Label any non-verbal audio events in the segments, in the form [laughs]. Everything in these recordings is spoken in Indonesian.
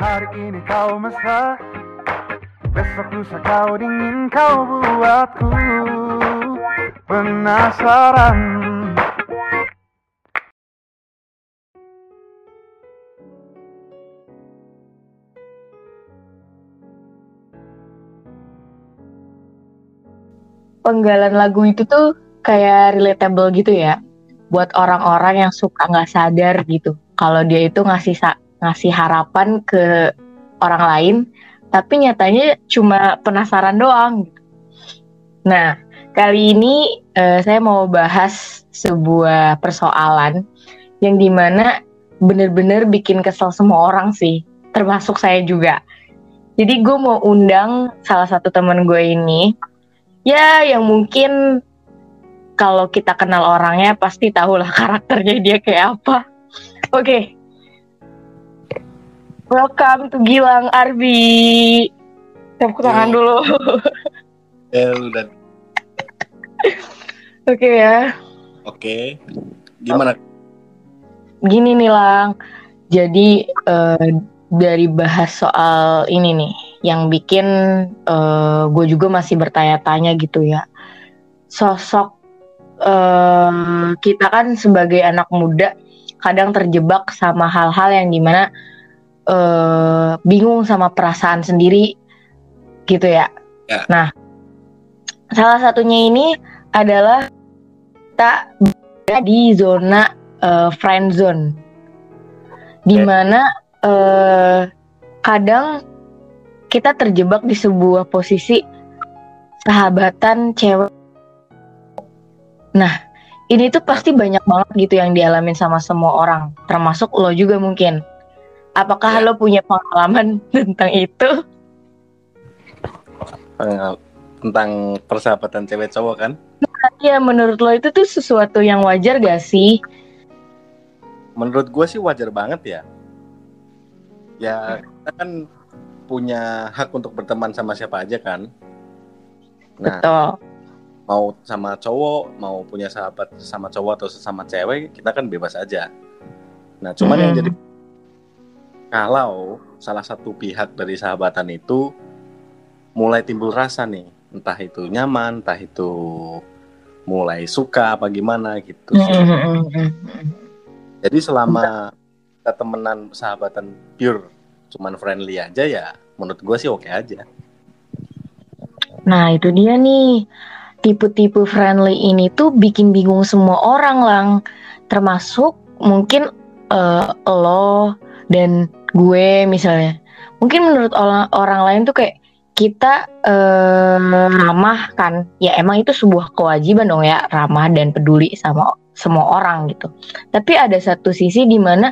Hari ini kau mesra. Besok lusa kau dingin kau buatku Penasaran. Penggalan lagu itu tuh kayak relatable gitu ya buat orang-orang yang suka nggak sadar gitu. Kalau dia itu ngasih ngasih harapan ke orang lain tapi nyatanya cuma penasaran doang gitu. Nah, kali ini uh, saya mau bahas sebuah persoalan yang di mana bener-bener bikin kesel semua orang sih, termasuk saya juga. Jadi gue mau undang salah satu teman gue ini ya yang mungkin kalau kita kenal orangnya pasti tahu lah [laughs] karakternya dia kayak apa. Oke. Okay. Welcome to Gilang Arbi. Tepuk tangan dulu. Ya udah. [laughs] Oke okay, ya. Oke. Okay. Gimana? Gini nih Lang. Jadi uh, dari bahas soal ini nih yang bikin uh, eh, gue juga masih bertanya-tanya gitu ya sosok uh, kita kan sebagai anak muda kadang terjebak sama hal-hal yang di mana uh, bingung sama perasaan sendiri gitu ya. ya. Nah, salah satunya ini adalah kita berada di zona uh, friend zone, di mana uh, kadang kita terjebak di sebuah posisi sahabatan cewek. Nah, ini tuh pasti banyak banget gitu yang dialamin sama semua orang, termasuk lo juga mungkin. Apakah ya. lo punya pengalaman [laughs] tentang itu? Tentang persahabatan cewek cowok kan? Iya, menurut lo itu tuh sesuatu yang wajar gak sih? Menurut gue sih wajar banget ya. Ya, kita kan punya hak untuk berteman sama siapa aja kan. Nah, Betul. Mau sama cowok, mau punya sahabat sama cowok atau sesama cewek, kita kan bebas aja. Nah, cuman hmm. yang jadi kalau salah satu pihak dari sahabatan itu mulai timbul rasa nih, entah itu nyaman, entah itu mulai suka apa gimana gitu. Jadi selama kita temenan sahabatan pure cuman friendly aja ya menurut gue sih oke okay aja. Nah itu dia nih. Tipe-tipe friendly ini tuh bikin bingung semua orang lang. Termasuk mungkin uh, lo dan gue misalnya mungkin menurut orang orang lain tuh kayak kita uh, ramah kan ya emang itu sebuah kewajiban dong ya ramah dan peduli sama semua orang gitu tapi ada satu sisi di mana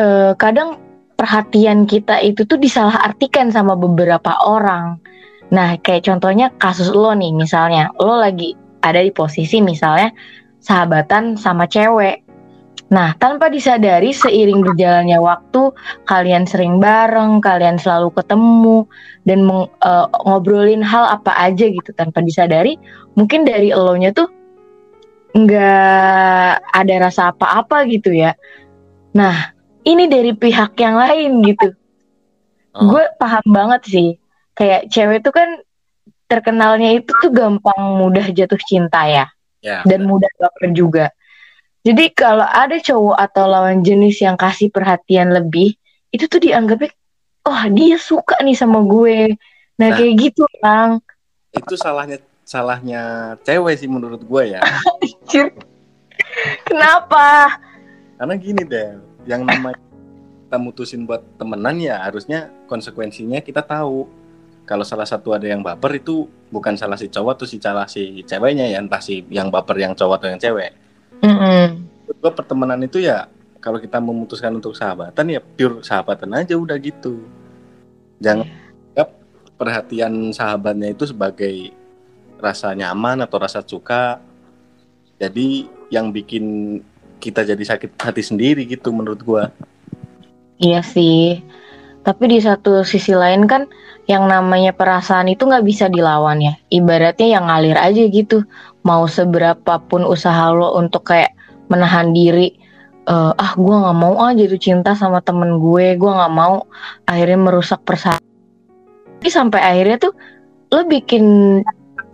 uh, kadang perhatian kita itu tuh disalahartikan sama beberapa orang. Nah, kayak contohnya kasus lo nih, misalnya lo lagi ada di posisi misalnya sahabatan sama cewek. Nah, tanpa disadari seiring berjalannya waktu, kalian sering bareng, kalian selalu ketemu dan meng, uh, ngobrolin hal apa aja gitu tanpa disadari, mungkin dari elonya tuh nggak ada rasa apa-apa gitu ya. Nah, ini dari pihak yang lain gitu. Oh. Gue paham banget sih. Kayak cewek tuh kan terkenalnya itu tuh gampang mudah jatuh cinta ya. Yeah, dan mudah baper juga. Jadi kalau ada cowok atau lawan jenis yang kasih perhatian lebih, itu tuh dianggapnya, oh dia suka nih sama gue. Nah, nah kayak gitu, Bang. Itu salahnya salahnya cewek sih menurut gue ya. Kenapa? Karena gini deh, yang namanya kita mutusin buat temenan ya harusnya konsekuensinya kita tahu kalau salah satu ada yang baper itu bukan salah si cowok atau si salah si ceweknya ya entah si yang baper yang cowok atau yang cewek mm -hmm. pertemanan itu ya kalau kita memutuskan untuk sahabatan ya pure sahabatan aja udah gitu jangan anggap perhatian sahabatnya itu sebagai rasa nyaman atau rasa suka jadi yang bikin kita jadi sakit hati sendiri gitu menurut gua. Iya sih. Tapi di satu sisi lain kan yang namanya perasaan itu nggak bisa dilawan ya. Ibaratnya yang ngalir aja gitu. Mau seberapa pun usaha lo untuk kayak menahan diri eh, ah gue nggak mau ah jatuh cinta sama temen gue gue nggak mau akhirnya merusak persahabatan tapi sampai akhirnya tuh lo bikin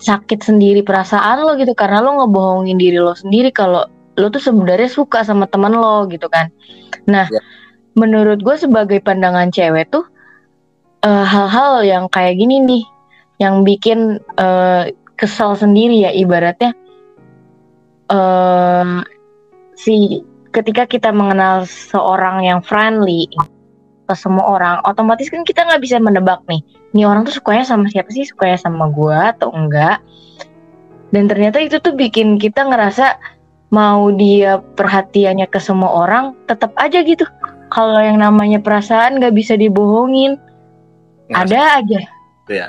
sakit sendiri perasaan lo gitu karena lo ngebohongin diri lo sendiri kalau lo tuh sebenarnya suka sama temen lo gitu kan nah Ya. menurut gue sebagai pandangan cewek tuh eh, hal-hal yang kayak gini nih yang bikin eh, kesel sendiri ya ibaratnya eh si ketika kita mengenal seorang yang friendly ke semua orang otomatis kan kita nggak bisa menebak nih nih orang tuh sukanya sama siapa sih? Sukanya sama gua atau enggak? Dan ternyata itu tuh bikin kita ngerasa mau dia perhatiannya ke semua orang tetap aja gitu. Kalau yang namanya perasaan nggak bisa dibohongin Ngerasa ada aja. Gitu ya.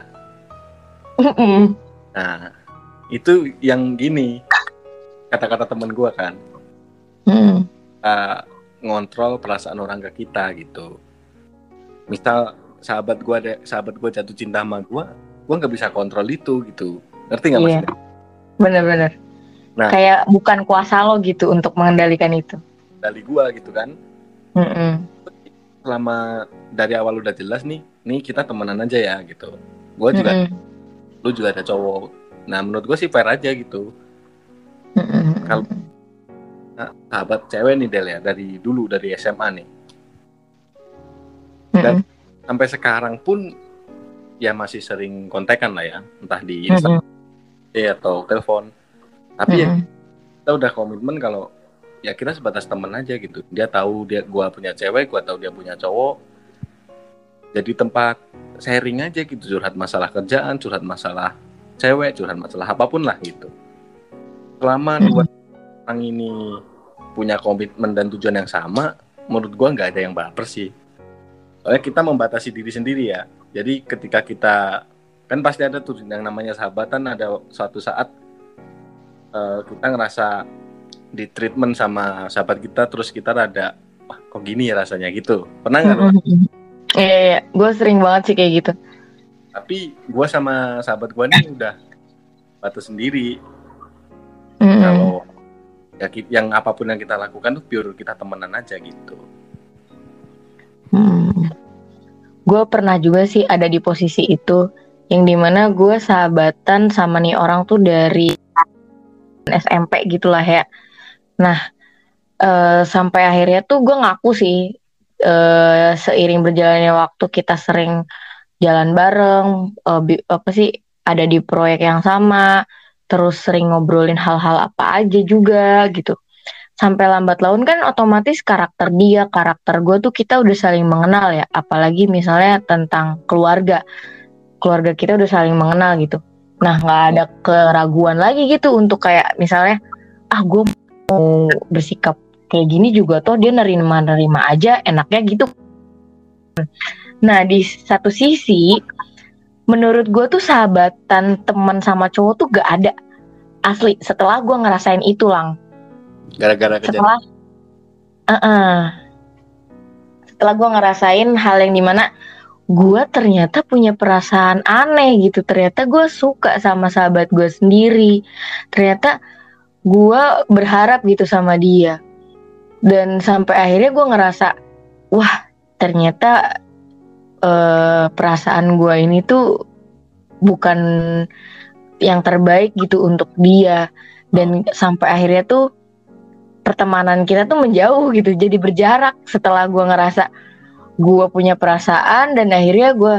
Mm-mm. Nah, itu yang gini kata-kata temen gua kan Mm-mm. uh, ngontrol perasaan orang ke kita gitu. Misal sahabat gua ada sahabat gua jatuh cinta sama gua, gua nggak bisa kontrol itu gitu. Ngerti nggak Iya. maksudnya? bener-bener Nah. kayak bukan kuasa lo gitu untuk mengendalikan itu Dari gua gitu kan. Mm-mm. Selama dari awal udah jelas nih, nih kita temenan aja ya gitu. Gua juga, Mm-mm. Lu juga ada cowok. Nah menurut gua sih fair aja gitu. Kalau- Nah, sahabat cewek nih Del ya dari dulu dari SMA nih. Mm-mm. Sampai sekarang pun ya masih sering kontekan lah ya, entah di. Instagram atau telepon. Tapi ya kita udah komitmen kalau ya kita sebatas temen aja gitu dia tahu dia gua punya cewek gua tahu dia punya cowok jadi tempat sharing aja gitu curhat masalah kerjaan curhat masalah cewek curhat masalah apa pun lah gitu. Selama Mm-mm. dua orang ini punya komitmen dan tujuan yang sama menurut gua nggak ada yang baper sih. Soalnya kita membatasi diri sendiri ya. Jadi ketika kita kan pasti ada tuh yang namanya sahabatan ada suatu saat eh, kita ngerasa di treatment sama sahabat kita terus kita rada wah kok gini ya rasanya? gitu. Pernah nggak Iya, iya. gue sering banget sih kayak gitu. tapi gua sama sahabat gua nih udah batas sendiri Mm-mm. kalau ya yang apa pun yang kita lakukan tuh pure kita temenan aja gitu Gue Hmm. pernah juga sih ada di posisi itu, yang di mana gue sahabatan sama nih orang tuh dari SMP gitulah ya. Nah, eh, sampai akhirnya tuh gue ngaku sih, eh, seiring berjalannya waktu kita sering jalan bareng, eh, bi- apa sih ada di proyek yang sama, terus sering ngobrolin hal-hal apa aja juga gitu. Sampai lambat laun kan otomatis karakter dia, karakter gue tuh kita udah saling mengenal ya. Apalagi misalnya tentang keluarga. Keluarga kita udah saling mengenal gitu. Nah nggak ada keraguan lagi gitu untuk kayak misalnya, ah gue mau bersikap kayak gini juga toh dia nerima-nerima aja enaknya gitu. Nah di satu sisi, menurut gue tuh sahabatan teman sama cowok tuh gak ada. Asli, setelah gue ngerasain itu lang gara-gara kejadian setelah Eh-eh. setelah gue ngerasain hal yang di mana gue ternyata punya perasaan aneh gitu ternyata gue suka sama sahabat gue sendiri ternyata gue berharap gitu sama dia dan sampai akhirnya gue ngerasa wah ternyata eh, perasaan gue ini tuh bukan yang terbaik gitu untuk dia. Dan sampai akhirnya tuh pertemanan kita tuh menjauh gitu jadi berjarak setelah gue ngerasa gue punya perasaan dan akhirnya gue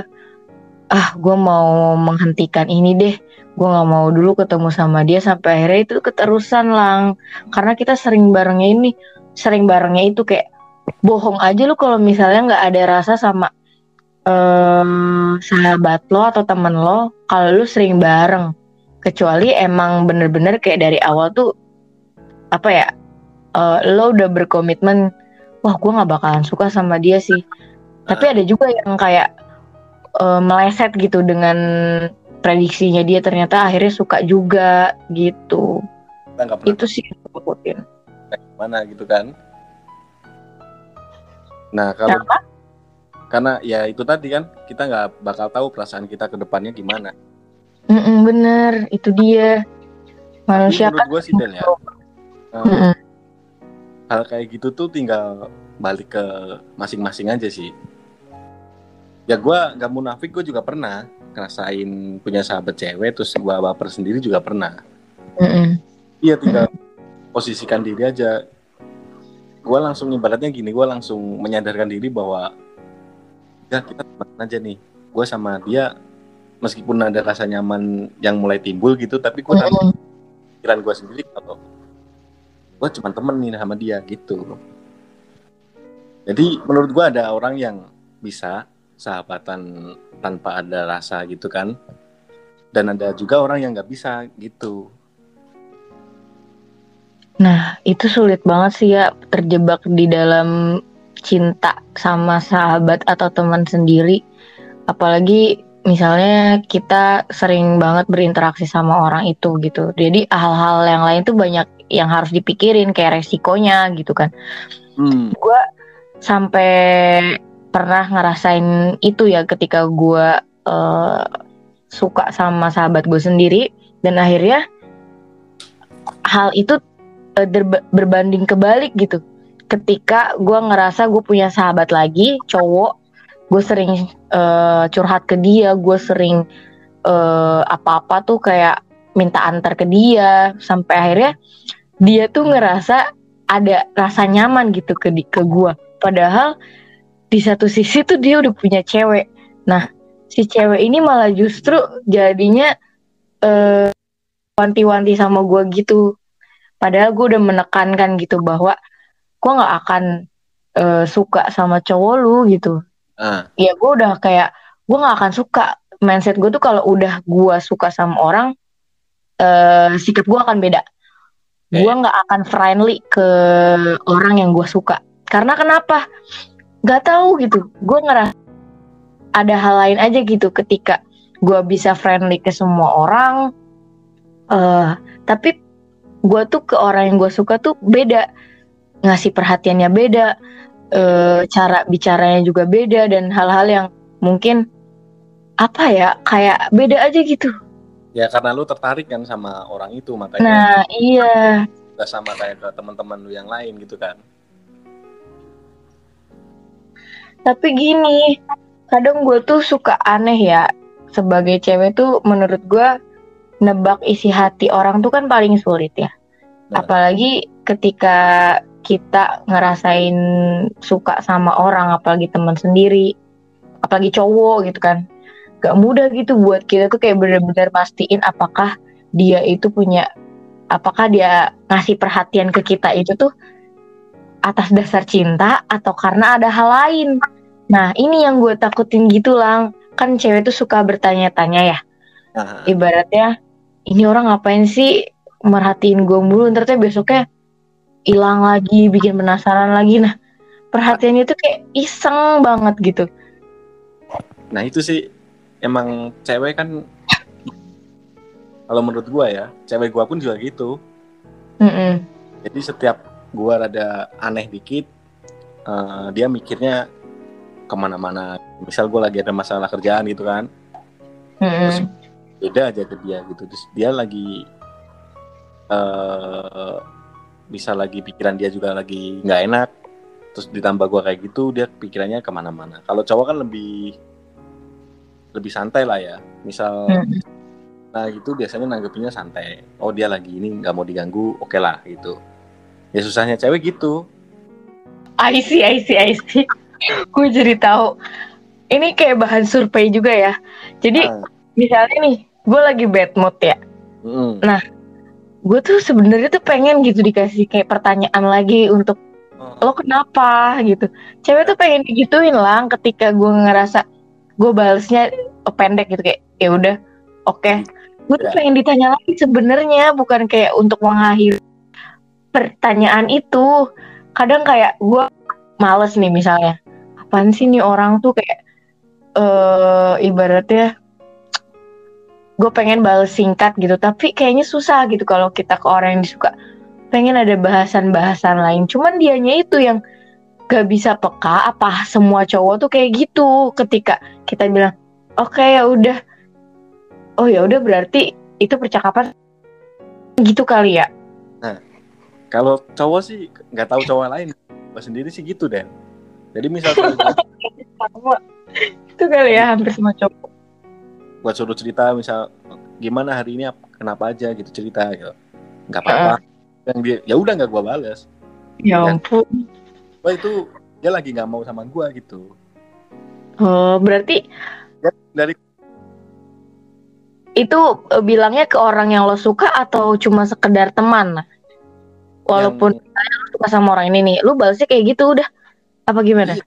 ah gue mau menghentikan ini deh. Gue nggak mau dulu ketemu sama dia. Sampai akhirnya itu keterusan lang. Karena kita sering barengnya ini sering barengnya itu kayak bohong aja lu kalau misalnya nggak ada rasa sama em, sahabat lo atau temen lo kalau lu sering bareng. Kecuali emang bener-bener kayak dari awal tuh apa ya eh, lo udah berkomitmen wah gue nggak bakalan suka sama dia sih. Tapi ada juga yang kayak eh, meleset gitu dengan prediksinya dia ternyata akhirnya suka juga gitu. Itu sih yang gue takutin mana gitu kan? Nah kalau Kenapa? karena ya itu tadi kan kita nggak bakal tahu perasaan kita ke depannya gimana. Mm-mm, bener itu dia. Manusia kan menurut gue sih Del ya. eh, hal kayak gitu tuh tinggal balik ke masing-masing aja sih. Ya gue nggak munafik gue juga pernah ngerasain punya sahabat cewek terus gue baper sendiri juga pernah. Iya tinggal posisikan diri aja. Gue langsung ibaratnya gini gue langsung menyadarkan diri bahwa ya kita teman aja nih. Gue sama dia meskipun ada rasa nyaman yang mulai timbul gitu tapi gue tanpa Mm-mm. pikiran gue sendiri kalau gue cuma temen nih sama dia gitu. Jadi menurut gue ada orang yang bisa sahabatan tanpa ada rasa gitu kan. Dan ada juga orang yang nggak bisa gitu Nah, itu sulit banget sih ya terjebak di dalam cinta sama sahabat atau teman sendiri. Apalagi misalnya kita sering banget berinteraksi sama orang itu gitu. Jadi hal-hal yang lain tuh banyak yang harus dipikirin kayak resikonya gitu kan. hmm. Gue sampai pernah ngerasain itu ya ketika gue eh, suka sama sahabat gue sendiri dan akhirnya hal itu derba- berbanding kebalik gitu. Ketika gue ngerasa gue punya sahabat lagi cowok gue sering eh, curhat ke dia gue sering eh, apa-apa tuh kayak minta antar ke dia sampai akhirnya dia tuh ngerasa ada rasa nyaman gitu ke ke gue padahal di satu sisi tuh dia udah punya cewek. Nah si cewek ini malah justru jadinya eh, wanti-wanti sama gue gitu padahal gue udah menekankan gitu bahwa gue nggak akan eh, suka sama cowok lu gitu. Ah. Ya gue udah kayak gue nggak akan suka. Mindset gue tuh kalau udah gue suka sama orang eh sikap gue akan beda. Gue nggak akan friendly ke orang yang gue suka. Karena kenapa? Nggak tahu gitu. Gue ngerasa ada hal lain aja gitu ketika gue bisa friendly ke semua orang eh tapi gue tuh ke orang yang gue suka tuh beda. Ngasih perhatiannya beda eh, cara bicaranya juga beda dan hal-hal yang mungkin apa ya kayak beda aja gitu. Ya karena lu tertarik kan sama orang itu makanya nah iya. nggak sama kayak ke teman-teman lu yang lain gitu kan. Tapi gini, kadang gue tuh suka aneh ya. Sebagai cewek tuh menurut gue nebak isi hati orang tuh kan paling sulit ya. Apalagi ketika kita ngerasain suka sama orang, apalagi teman sendiri, apalagi cowok gitu kan. Gak mudah gitu buat kita tuh kayak bener-bener pastiin apakah dia itu punya, apakah dia ngasih perhatian ke kita itu tuh atas dasar cinta atau karena ada hal lain. Nah, ini yang gue takutin gitu lang. Kan cewek tuh suka bertanya-tanya ya. Ibaratnya, ini orang ngapain sih merhatiin gue mulu, ntar tuh besoknya hilang lagi, bikin penasaran lagi. Nah, perhatiannya tuh kayak iseng banget gitu. nah itu sih emang cewek kan kalau menurut gua ya cewek gua pun juga gitu Mm-mm. jadi setiap gua rada aneh dikit eh, dia mikirnya ke mana-mana misal gua lagi ada masalah kerjaan gitu kan Mm-mm. Beda aja ke dia gitu terus dia lagi eh bisa lagi pikiran dia juga lagi nggak enak terus ditambah gua kayak gitu dia pikirannya ke mana-mana kalau cowok kan lebih lebih santai lah ya misal Mm. nah itu biasanya nanggepinnya santai oh dia lagi ini nggak mau diganggu oke lah gitu ya susahnya cewek gitu I see, I see, I see. gue jadi tahu. Ini kayak bahan survei juga ya. Jadi Ah, misalnya nih, gue lagi bad mood ya. mm, gue tuh sebenarnya tuh pengen gitu dikasih kayak pertanyaan lagi untuk oh, lo kenapa? gitu. Cewek tuh pengen digituin lah ketika gue ngerasa gue balesnya pendek gitu kayak ya udah oke. Gue tuh Ya. pengen ditanya lagi sebenarnya bukan kayak untuk mengakhiri pertanyaan itu. Kadang kayak gue males nih misalnya apaan sih nih orang tuh? Kayak eh ibaratnya gue pengen balas singkat gitu tapi kayaknya susah gitu kalau kita ke orang yang disuka. Pengen ada bahasan-bahasan lain. Cuman dianya itu yang gak bisa peka apa semua cowok tuh kayak gitu. Ketika kita bilang oke ya udah. Oh ya udah berarti itu percakapan gitu kali ya? Kalau cowok sih nggak tahu cowok lain. Gue sendiri sih gitu deh jadi misal [laughs] Sama. Itu kali ya hampir semua cowok. Buat suruh cerita misal gimana hari ini ap- kenapa aja gitu cerita gitu nggak apa-apa yang dia ya udah nggak gua balas Ya ampun. Itu dia lagi nggak mau sama gua gitu Oh, berarti Ya, dari itu eh, bilangnya ke orang yang lo suka atau cuma sekedar teman? Walaupun yang, lo suka sama orang ini nih, lu balasnya kayak gitu udah. Apa gimana? Iya.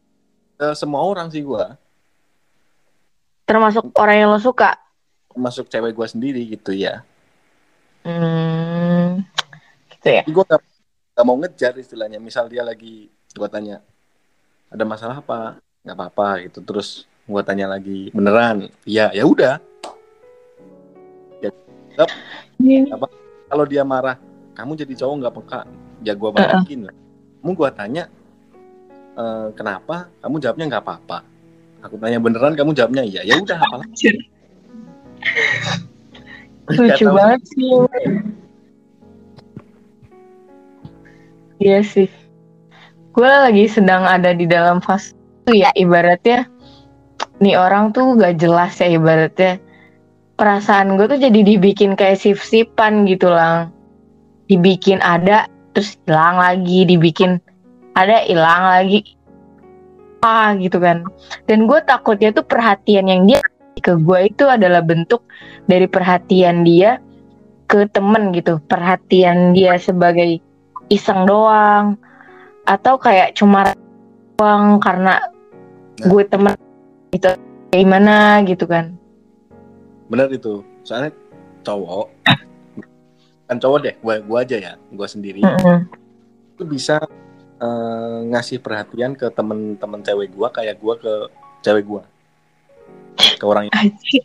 eh, semua orang sih gua Termasuk orang yang lo suka? masuk cewek gua sendiri gitu ya. Hmm, gitu ya. Gua nggak nggak mau ngejar istilahnya. Misal dia lagi gua tanya ada masalah apa? Nggak apa-apa gitu. Terus gua tanya lagi beneran? Ya ya udah. Kalau dia marah kamu jadi cowok nggak peka ya gua balikin. Lah kamu gua tanya "Eh, kenapa? Kamu jawabnya nggak apa-apa aku tanya beneran kamu jawabnya iya? Ya udah apa lagi? Lucu. [laughs] Banget sih. Iya sih. Gue lagi sedang ada di dalam fase itu ya ibaratnya nih orang tuh gak jelas ya ibaratnya perasaan gue tuh jadi dibikin kayak sip-sipan gitu lang. Dibikin ada terus hilang lagi dibikin ada hilang lagi ah gitu kan. Dan gue takutnya tuh perhatian yang dia ke gue itu adalah bentuk dari perhatian dia ke temen gitu. Perhatian dia sebagai iseng doang atau kayak cuma doang karena Nah. gue temen gitu. Kayak gimana gitu kan. Bener itu. Soalnya cowok [laughs] kan cowok deh gua gua aja ya gua sendiri. Mm-mm. itu bisa eh, ngasih perhatian ke temen-temen cewek gua kayak gua ke cewek gua. Ke orang Anjir.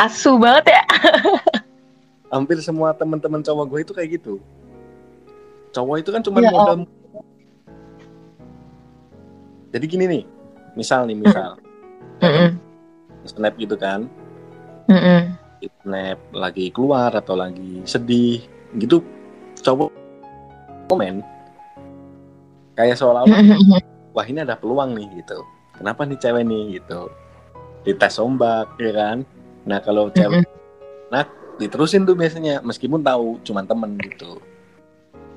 asu banget ya. Hampir semua temen-temen cowok gua itu kayak gitu. Cowok itu kan cuma Ya modal jadi gini nih misal nih misal. Mm-mm. snap gitu kan. Mm-mm. snap lagi keluar atau lagi sedih gitu. Cowok komen kayak seolah-olah Mm-mm. wah ini ada peluang nih gitu. Kenapa nih cewek nih gitu? Dites ombak ya kan? Nah kalau cewek nah diterusin tuh biasanya meskipun tahu cuman temen gitu.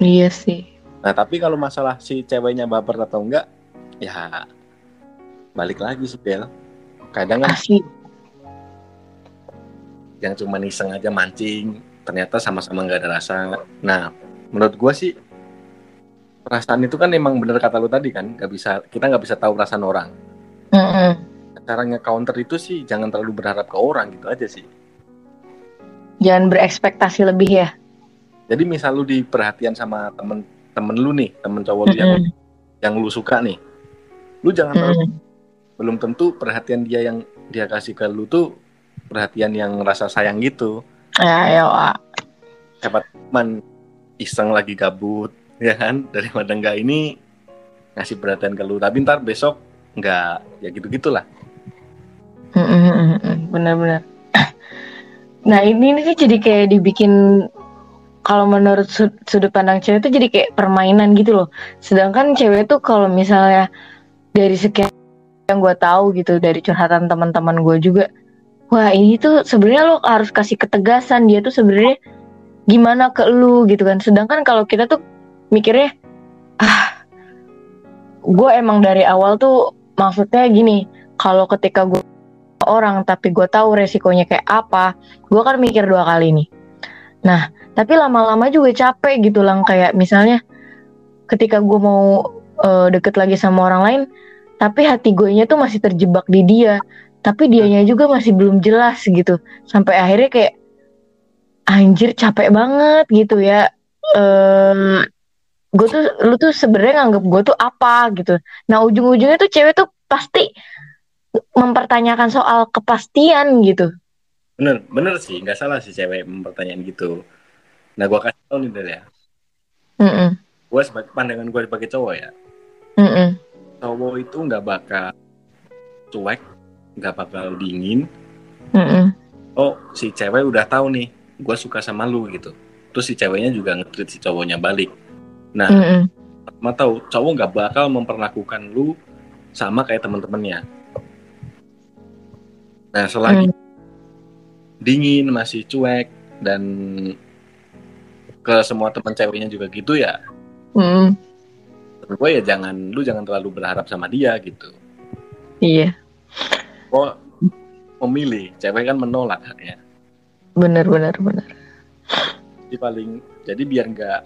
Iya sih. Nah tapi kalau masalah si ceweknya baper atau enggak ya balik lagi sih Bel kadang kan asli. yang cuma iseng aja mancing ternyata sama-sama nggak ada rasa. Nah menurut gua sih perasaan itu kan emang bener kata lu tadi kan nggak bisa kita nggak bisa tahu perasaan orang. Mm-mm. cara nge-counter itu sih jangan terlalu berharap ke orang gitu aja sih. Jangan berekspektasi lebih ya. Jadi misal lu diperhatian sama temen temen lu nih temen cowok lu yang Mm-mm. yang lu suka nih lu jangan terlalu Mm-mm. belum tentu perhatian dia yang dia kasih ke lu tuh perhatian yang rasa sayang gitu. Ya ya siapa teman iseng lagi gabut ya kan? Daripada enggak ini ngasih perhatian ke lu. Tapi ntar besok enggak ya gitu gitulah Mm-mm. bener-bener [clears throat] nah ini nih jadi kayak dibikin kalau menurut sud- sudut pandang cewek itu jadi kayak permainan gitu loh. Sedangkan cewek tuh kalau misalnya dari sekian yang gue tahu gitu dari curhatan teman-teman gue juga wah ini tuh sebenarnya lo harus kasih ketegasan. Dia tuh sebenarnya gimana ke lu gitu kan. Sedangkan kalau kita tuh mikirnya ah gue emang dari awal tuh maksudnya gini kalau ketika gue orang tapi gue tahu resikonya kayak apa gue kan mikir dua kali nih. Nah tapi lama-lama juga capek gitu lang. Kayak misalnya ketika gue mau eh, deket lagi sama orang lain tapi hati gue nya tuh masih terjebak di dia tapi dianya juga masih belum jelas gitu. Sampai akhirnya kayak anjir capek banget gitu ya eh gue tuh lu tuh sebenarnya nganggap gue tuh apa gitu. Nah ujung-ujungnya tuh cewek tuh pasti mempertanyakan soal kepastian gitu. Bener bener sih. Nggak salah sih cewek mempertanyakan gitu. Nah gua kasih tau nih Del ya. Mm-mm. gua sebagai pandangan gua sebagai cowok ya. Mm-mm. cowok itu nggak bakal cuek nggak bakal dingin. Mm-mm. oh si cewek udah tahu nih gua suka sama lu gitu. Terus si ceweknya juga nge-treat si cowoknya balik Nah, Mm-mm. pertama tahu cowok nggak bakal memperlakukan lu sama kayak teman-temannya. Nah, selagi dingin, masih cuek dan ke semua teman ceweknya juga gitu ya, Mm, gue ya jangan lu jangan terlalu berharap sama dia gitu. iya, Kok memilih, cewek kan menolak ya. bener bener bener. Jadi paling jadi biar nggak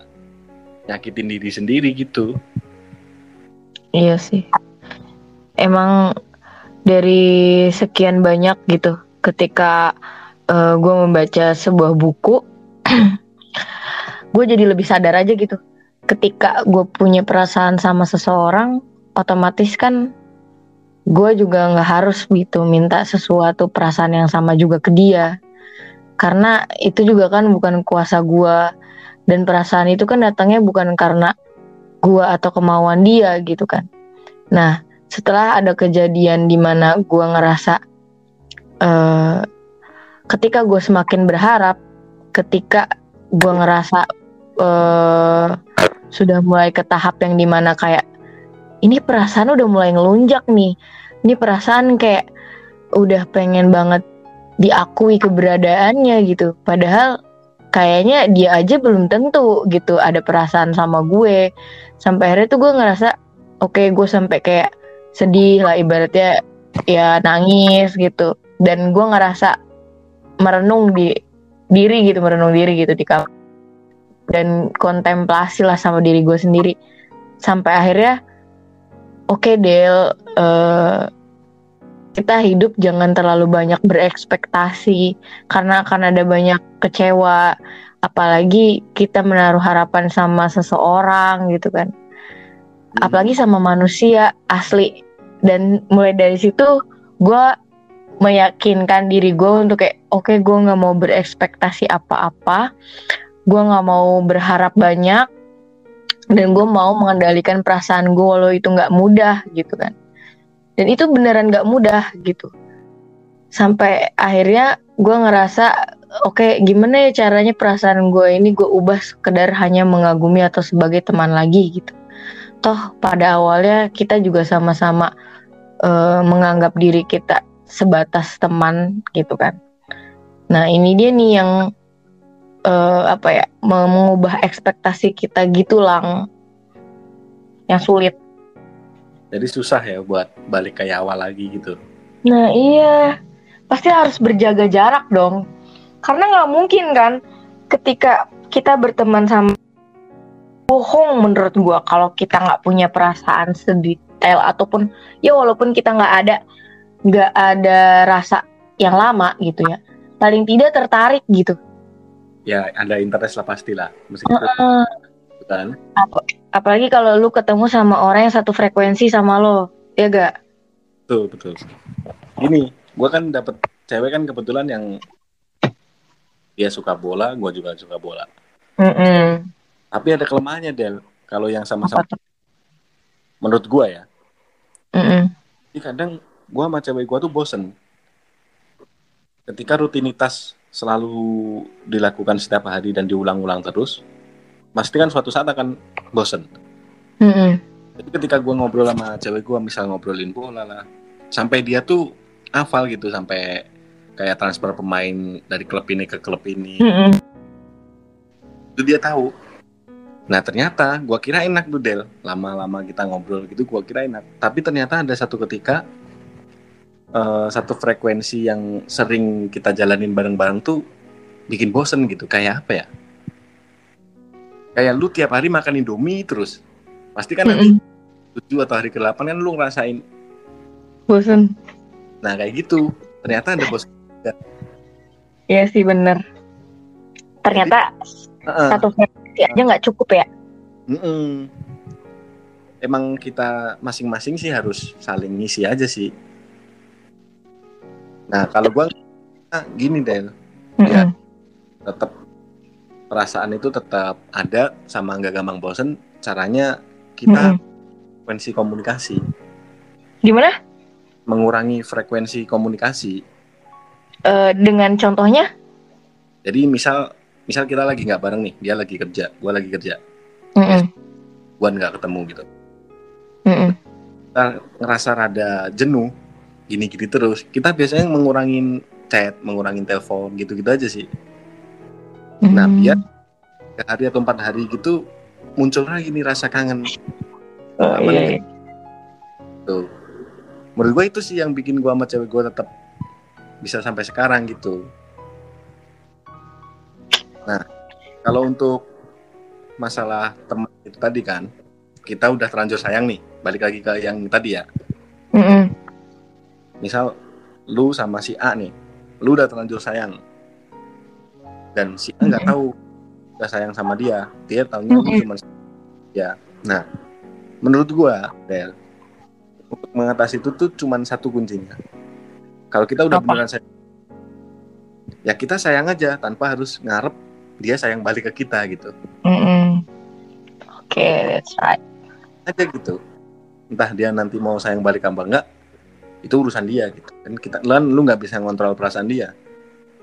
nyakitin diri sendiri gitu. Iya sih. Emang dari sekian banyak gitu, ketika gue membaca sebuah buku, [clears throat] gue jadi lebih sadar aja gitu. Ketika gue punya perasaan sama seseorang, otomatis kan gue juga nggak harus gitu minta sesuatu perasaan yang sama juga ke dia. Karena itu juga kan bukan kuasa gue dan perasaan itu kan datangnya bukan karena gua atau kemauan dia gitu kan. Nah, setelah ada kejadian di mana gua ngerasa eh ketika gue semakin berharap, ketika gua ngerasa eh sudah mulai ke tahap yang di mana kayak ini perasaan udah mulai ngelunjak nih, ini perasaan kayak udah pengen banget diakui keberadaannya gitu. Padahal kayaknya dia aja belum tentu gitu ada perasaan sama gue. Sampai akhirnya tuh gue ngerasa oke gue sampai kayak sedih lah ibaratnya ya nangis gitu. Dan gue ngerasa merenung di diri gitu merenung diri gitu di kamar. Dan kontemplasi lah sama diri gue sendiri. Sampai akhirnya oke Del eh, kita hidup jangan terlalu banyak berekspektasi karena akan ada banyak kecewa. Apalagi kita menaruh harapan sama seseorang gitu kan. Apalagi sama manusia asli. Dan mulai dari situ gue meyakinkan diri gue untuk kayak oke gue nggak mau berekspektasi apa-apa. Gue nggak mau berharap banyak. Dan gue mau mengendalikan perasaan gue walau itu nggak mudah gitu kan dan itu beneran gak mudah gitu. Sampai akhirnya gue ngerasa oke gimana ya caranya perasaan gue ini gue ubah sekedar hanya mengagumi atau sebagai teman lagi gitu. Toh pada awalnya kita juga sama-sama eh, menganggap diri kita sebatas teman gitu kan. Nah ini dia nih yang eh, apa ya mengubah ekspektasi kita gitu lang. Yang sulit Jadi susah ya buat balik kayak awal lagi gitu. Nah iya, pasti harus berjaga jarak dong. Karena nggak mungkin kan ketika kita berteman sama bohong menurut gua kalau kita nggak punya perasaan sedetail ataupun ya walaupun kita nggak ada nggak ada rasa yang lama gitu ya. Paling tidak tertarik gitu. Ya ada interest lah pastilah. Meskipun Heeh. kan. Apalagi kalau lu ketemu sama orang yang satu frekuensi sama lo, ya gak? Betul, betul. Gini, gua kan dapet cewek kan kebetulan yang dia suka bola, gua juga suka bola. Mm-mm. Tapi ada kelemahannya Del. Kalau yang sama-sama menurut gua ya. Mm-mm. Jadi kadang gua sama cewek gua tuh bosen. Ketika rutinitas selalu dilakukan setiap hari dan diulang-ulang terus, pasti kan suatu saat akan bosen. Mm-mm. Jadi ketika gua ngobrol sama cewek gua, misal ngobrolin bola lah, sampai dia tuh hafal gitu, sampai kayak transfer pemain dari klub ini ke klub ini, Mm-mm. itu dia tahu. Nah ternyata gua kira enak tuh Del, lama-lama kita ngobrol gitu, gua kira enak. Tapi ternyata ada satu ketika eh, satu frekuensi yang sering kita jalanin bareng-bareng tuh bikin bosen gitu. Kayak apa ya? Kayak lu tiap hari makan Indomie terus. Pasti kan nanti tujuh atau hari ke-8 kan lu ngerasain Bosen. Nah kayak gitu. Ternyata ada bos. Iya sih bener. Ternyata Heeh. satu frekuensi aja nggak cukup ya. Mm-mm. Emang kita masing-masing sih harus saling ngisi aja sih. Nah kalau gua ah, gini Mm-mm. Ya. tetap perasaan itu tetap ada sama nggak gampang bosen. Caranya kita Mm-mm. frekuensi komunikasi, Gimana? mengurangi frekuensi komunikasi. Eh, dengan contohnya? Jadi misal misal kita lagi nggak bareng nih, dia lagi kerja, gua lagi kerja. Mm-mm. buat nggak ketemu gitu Mm-mm. kita ngerasa rada jenuh gini-gini terus kita biasanya mengurangin chat mengurangin telepon gitu-gitu aja sih Nah, Mm. biar tiga hari atau empat hari gitu muncul lagi nih rasa kangen Oh, iya, ya? iya. tuh. Menurut gue itu sih yang bikin gue sama cewek gue tetap bisa sampai sekarang gitu. Nah, kalau untuk masalah teman itu tadi kan, kita udah terlanjur sayang nih. Balik lagi ke yang tadi ya. Mm-mm. Misal lu sama si A nih, lu udah terlanjur sayang. Dan si A nggak tahu udah sayang sama dia. Dia tahunya Mm-mm. cuma ya. Nah, menurut gua, Del, untuk mengatasi itu tuh cuma satu kuncinya. Kalau kita udah Apa? beneran sayang, ya kita sayang aja tanpa harus ngarep dia sayang balik ke kita gitu. Mm-mm. Oke, that's right. Aja gitu. Entah dia nanti mau sayang balik apa enggak, itu urusan dia gitu. Kan kita lan lu nggak bisa ngontrol perasaan dia.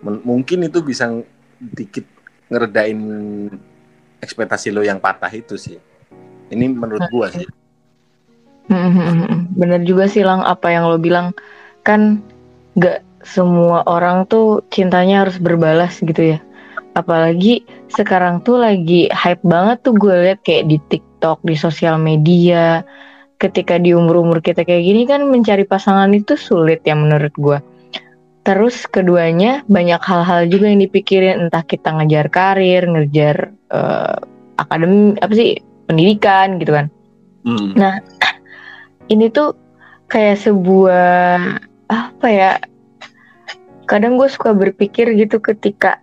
Men- mungkin itu bisa dikit ngeredain ekspektasi lo yang patah itu sih. Ini menurut gua sih. [laughs] Bener juga sih Lang apa yang lo bilang kan gak semua orang tuh cintanya harus berbalas gitu ya. Apalagi sekarang tuh lagi hype banget tuh gue liat kayak di TikTok, di sosial media. Ketika di umur-umur kita kayak gini kan mencari pasangan itu sulit ya menurut gue. Terus keduanya banyak hal-hal juga yang dipikirin. Entah kita ngejar karir, ngejar eh, akademi apa sih pendidikan gitu kan. Hmm. [clears throat] ini tuh kayak sebuah apa ya kadang gue suka berpikir gitu ketika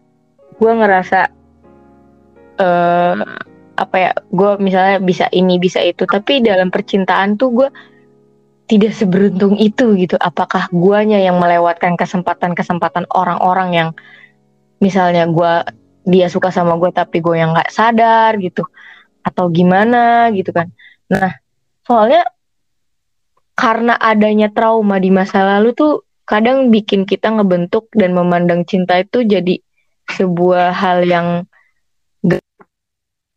gue ngerasa eh apa ya gue misalnya bisa ini bisa itu. Tapi dalam percintaan tuh gue tidak seberuntung itu gitu. Apakah guanya yang melewatkan kesempatan-kesempatan orang-orang yang misalnya gue dia suka sama gue tapi gue yang nggak sadar gitu? Atau gimana gitu kan? Nah soalnya karena adanya trauma di masa lalu tuh kadang bikin kita ngebentuk dan memandang cinta itu jadi sebuah hal yang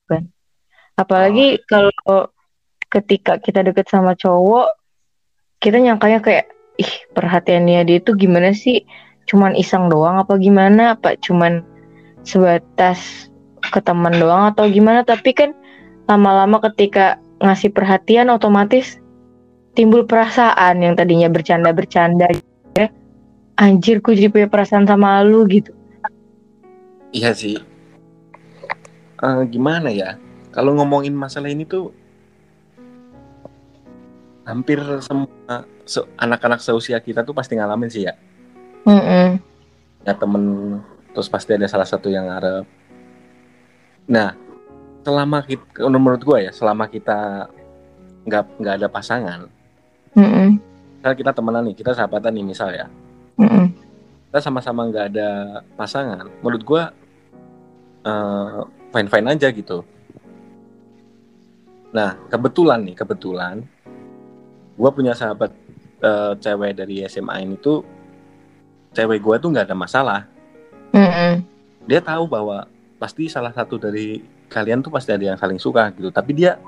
kan? Apalagi kalau ketika kita deket sama cowok kita nyangkanya kayak ih perhatiannya dia itu gimana sih cuman iseng doang apa gimana apa cuman sebatas ke teman doang atau gimana tapi kan lama-lama ketika ngasih perhatian otomatis timbul perasaan yang tadinya bercanda-bercanda ya. Anjir, gue jadi punya perasaan sama lu gitu. Iya sih. Eh, gimana ya? Kalau ngomongin masalah ini tuh hampir semua se- anak-anak seusia kita tuh pasti ngalamin sih ya. Mm-mm. Ya temen terus pasti ada salah satu yang ngarep. Nah, selama kita, menurut gue ya, selama kita nggak nggak ada pasangan, Mm-mm. misal kita temenan nih, kita sahabatan nih misal ya, kita sama-sama nggak ada pasangan, menurut gue eh, fine-fine aja gitu. Nah, kebetulan nih, kebetulan gue punya sahabat eh, cewek dari SMA ini tuh, cewek gue tuh nggak ada masalah. Mm-mm. Dia tahu bahwa pasti salah satu dari kalian tuh pasti ada yang saling suka gitu. Tapi dia,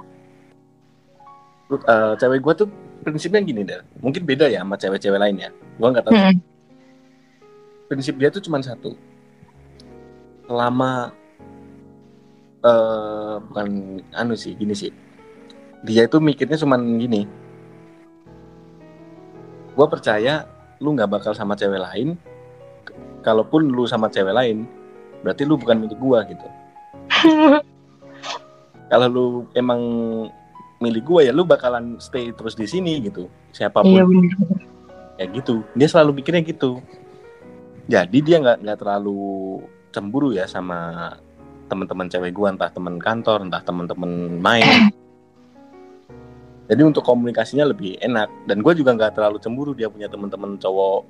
eh, cewek gue tuh prinsipnya gini deh. Mungkin beda ya sama cewek-cewek lain ya. Gue nggak tahu. Mm-mm. prinsip dia tuh cuma satu selama eh bukan anu sih gini sih dia itu mikirnya cuma gini gue percaya lu nggak bakal sama cewek lain. Kalaupun lu sama cewek lain berarti lu bukan milik gua gitu. [laughs] Kalau lu emang milik gua ya lu bakalan stay terus di sini gitu. Siapa pun. Iya bener. ya gitu. Dia selalu mikirnya gitu. Jadi dia nggak nggak terlalu cemburu ya sama teman-teman cewek gua. Entah teman kantor entah teman-teman main jadi untuk komunikasinya lebih enak. Dan gue juga nggak terlalu cemburu dia punya teman-teman cowok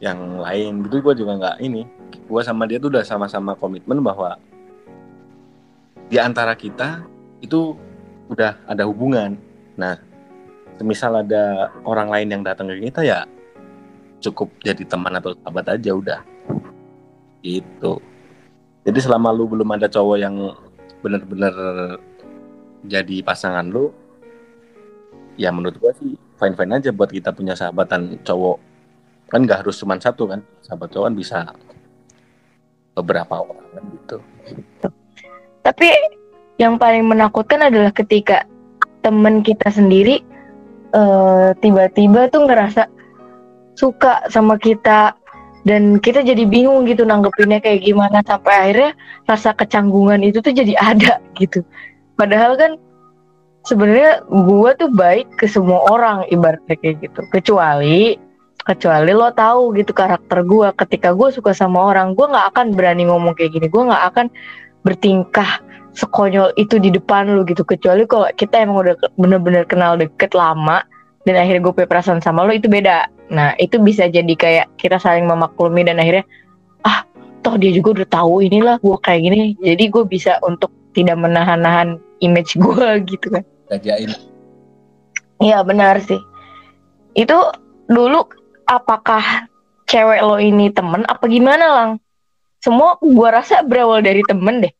yang lain. Gitu gue juga nggak ini gue sama dia tuh udah sama-sama komitmen bahwa di antara kita itu udah ada hubungan. Nah semisal ada orang lain yang datang ke kita ya cukup jadi teman atau sahabat aja udah. Gitu. Jadi selama lu belum ada cowok yang bener-bener jadi pasangan lu ya menurut gua sih fine fine aja buat kita punya sahabatan cowok kan nggak harus cuma satu kan sahabat cowok kan bisa beberapa orang kan gitu Tapi yang paling menakutkan adalah ketika temen kita sendiri eh, tiba-tiba tuh ngerasa suka sama kita dan kita jadi bingung gitu nanggepinnya kayak gimana sampai akhirnya rasa kecanggungan itu tuh jadi [laughs] ada gitu. Padahal kan sebenarnya gua tuh baik ke semua orang ibaratnya kayak gitu. Kecuali kecuali lo tahu gitu karakter gua. Ketika gua suka sama orang gua nggak akan berani ngomong kayak gini. Gua nggak akan bertingkah sekonyol itu di depan lu gitu. Kecuali kalau kita emang udah bener-bener kenal deket lama dan akhirnya gue punya perasaan sama lo itu beda. Nah itu bisa jadi kayak kita saling memaklumi dan akhirnya ah toh dia juga udah tahu inilah gue kayak gini. Jadi gue bisa untuk tidak menahan-nahan image gue [laughs] gitu kan jajain Iya benar sih. Itu dulu apakah cewek lo ini temen apa gimana lang? Semua gua rasa berawal dari temen deh.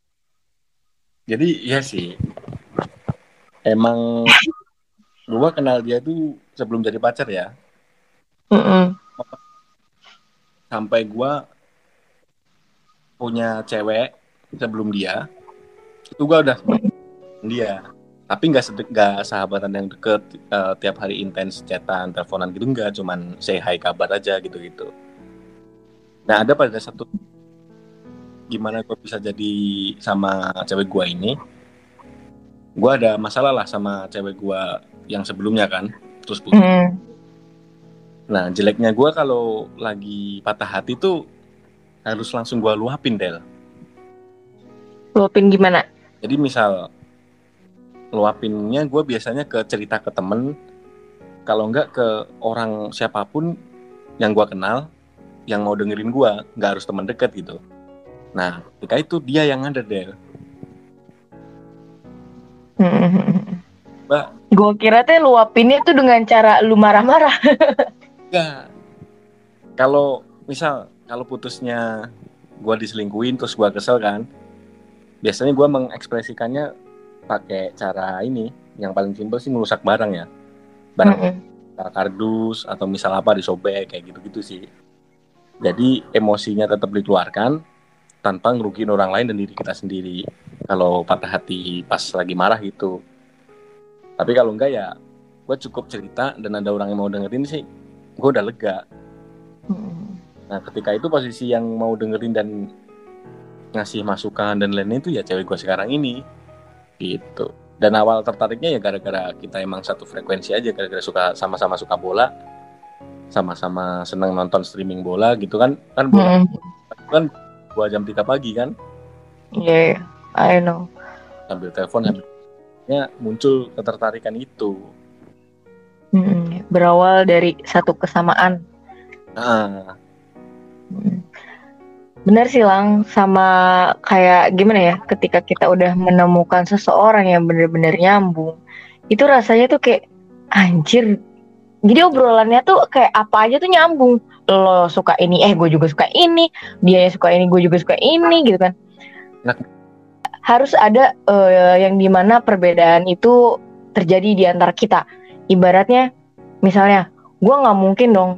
jadi ya sih emang gua kenal dia tuh sebelum jadi pacar ya Mm-mm. sampai gua punya cewek sebelum dia itu gua udah dia tapi nggak sedek nggak sahabatan yang deket eh, tiap hari intens chatan teleponan gitu nggak cuman say hi kabar aja gitu gitu nah ada pada satu gimana gue bisa jadi sama cewek gua ini gua ada masalah lah sama cewek gua yang sebelumnya kan terus putus Mm. Nah, jeleknya gua kalau lagi patah hati tuh harus langsung gua luapin, Del. Luapin gimana? Jadi misal luapinnya gue biasanya ke cerita ke temen, kalau enggak ke orang siapa pun yang gua kenal, yang mau dengerin gua, nggak harus temen deket gitu. Nah, ketika itu dia yang ada, Del. Mbak. Gue kira teh luapinnya tuh dengan cara lu marah-marah. Enggak. Kalau misal kalau putusnya gua diselingkuhin terus gua kesel kan, biasanya gua mengekspresikannya pakai cara ini yang paling simpel sih merusak barang ya, barang Mm-mm. kardus atau misal apa disobek kayak gitu-gitu sih. Jadi emosinya tetap dikeluarkan tanpa ngerugiin orang lain dan diri kita sendiri. Kalau patah hati pas lagi marah gitu. Tapi kalau enggak ya gue cukup cerita dan ada orang yang mau dengerin sih gue udah lega. Mm. Nah ketika itu posisi yang mau dengerin dan ngasih masukan dan lain-lain itu ya cewek gue sekarang ini gitu. Dan awal tertariknya ya gara-gara kita emang satu frekuensi aja gara-gara suka sama-sama suka bola, sama-sama seneng nonton streaming bola gitu kan kan bola Mm. kan dua jam tiga pagi kan Yeah, I know. sambil telepon ya muncul ketertarikan itu. Mm. Berawal dari satu kesamaan. Nah, Mm. Bener sih Lang, sama kayak gimana ya, ketika kita udah menemukan seseorang yang bener-bener nyambung, itu rasanya tuh kayak anjir. Jadi obrolannya tuh kayak apa aja tuh nyambung. Lo suka ini, eh gue juga suka ini, dia yang suka ini, gue juga suka ini gitu kan. Nah. Harus ada eh, yang di mana perbedaan itu terjadi di antara kita. Ibaratnya, misalnya, gue nggak mungkin dong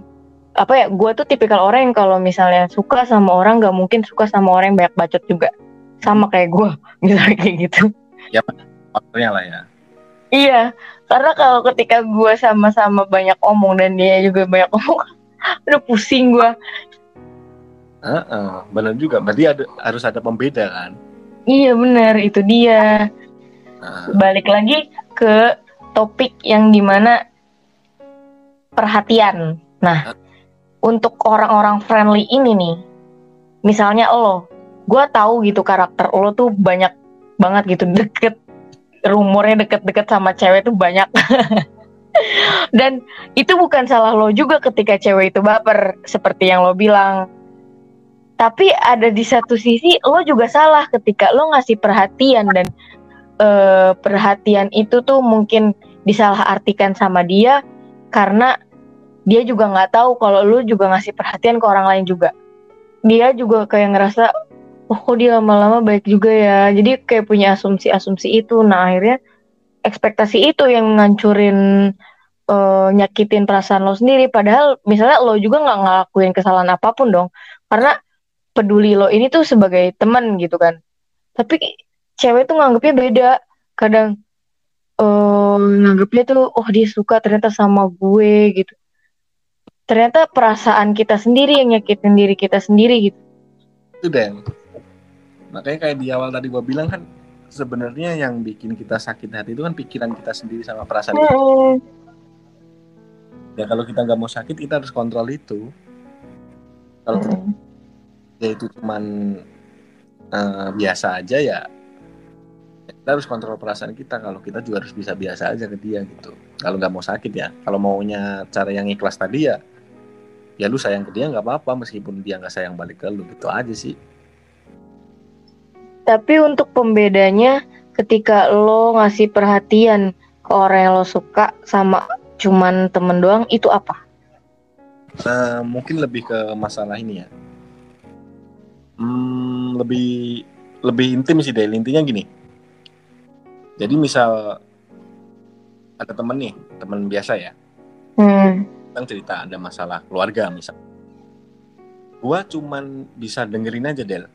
apa ya gue tuh tipikal orang yang kalau misalnya suka sama orang gak mungkin suka sama orang yang banyak bacot juga sama kayak gue [laughs] misalnya kayak gitu faktornya lah ya. iya karena kalau ketika gue sama-sama banyak omong dan dia juga banyak omong [laughs] udah pusing gue Heeh, benar juga. Berarti ada, harus ada pembeda kan. iya bener itu dia Nah, balik lagi ke topik yang di mana perhatian. Nah, untuk orang-orang friendly ini nih, misalnya lo, gue tahu gitu karakter lo tuh banyak banget gitu deket, rumornya deket-deket sama cewek tuh banyak. [laughs] Dan itu bukan salah lo juga ketika cewek itu baper, seperti yang lo bilang. Tapi ada di satu sisi lo juga salah ketika lo ngasih perhatian dan eh, perhatian itu tuh mungkin disalahartikan sama dia karena dia juga nggak tahu kalau lu juga ngasih perhatian ke orang lain juga. Dia juga kayak ngerasa, oh kok dia lama-lama baik juga ya. Jadi kayak punya asumsi-asumsi itu. Nah akhirnya ekspektasi itu yang ngancurin eh, nyakitin perasaan lo sendiri padahal misalnya lo juga nggak ngelakuin kesalahan apa pun dong karena peduli lo ini tuh sebagai teman gitu kan tapi cewek tuh nganggepnya beda kadang eh nganggepnya tuh oh dia suka ternyata sama gue gitu ternyata perasaan kita sendiri yang nyakitin diri kita sendiri gitu. Itu deh makanya kayak di awal tadi gua bilang kan sebenarnya yang bikin kita sakit hati itu kan pikiran kita sendiri sama perasaan kita. Ya kalau kita nggak mau sakit kita harus kontrol itu. Kalau Mm-mm. dia itu cuman eh, biasa aja ya kita harus kontrol perasaan kita. Kalau kita juga harus bisa biasa aja ke dia gitu. Kalau nggak mau sakit ya kalau maunya cara yang ikhlas tadi ya ya lu sayang ke dia nggak apa-apa meskipun dia nggak sayang balik ke lu gitu aja sih Tapi untuk pembedanya ketika lo ngasih perhatian ke orang yang lo suka sama cuman temen doang itu apa? Nah, mungkin lebih ke masalah ini ya. Hmm, lebih lebih intim sih Del. Intinya gini. Jadi misal ada temen nih, temen biasa ya. Hmm. Tentang cerita ada masalah keluarga misal. Gua cuman bisa dengerin aja Del.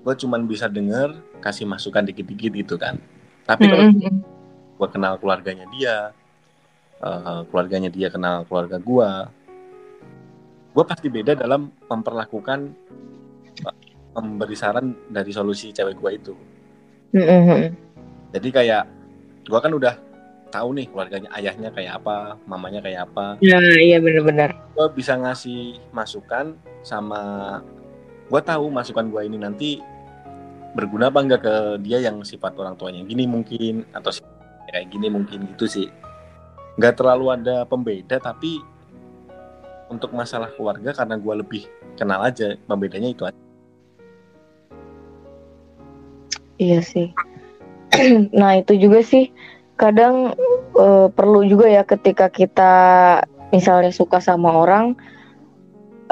Gua cuman bisa denger, kasih masukan dikit-dikit gitu kan. Tapi kalau Mm-mm. gue kenal keluarganya dia, eh, keluarganya dia kenal keluarga gue, gue pasti beda dalam memperlakukan eh, memberi saran dari solusi cewek gue itu. Mm-mm. Jadi kayak gue kan udah tahu nih keluarganya ayahnya kayak apa, mamanya kayak apa. Nah iya bener-bener. Gue bisa ngasih masukan sama gue tahu masukan gue ini nanti berguna apa enggak ke dia yang sifat orang tuanya gini mungkin atau kayak gini mungkin gitu sih nggak terlalu ada pembeda tapi untuk masalah keluarga karena gue lebih kenal aja pembedanya itu aja. Iya sih. [clears throat] nah itu juga sih kadang eh, perlu juga ya ketika kita misalnya suka sama orang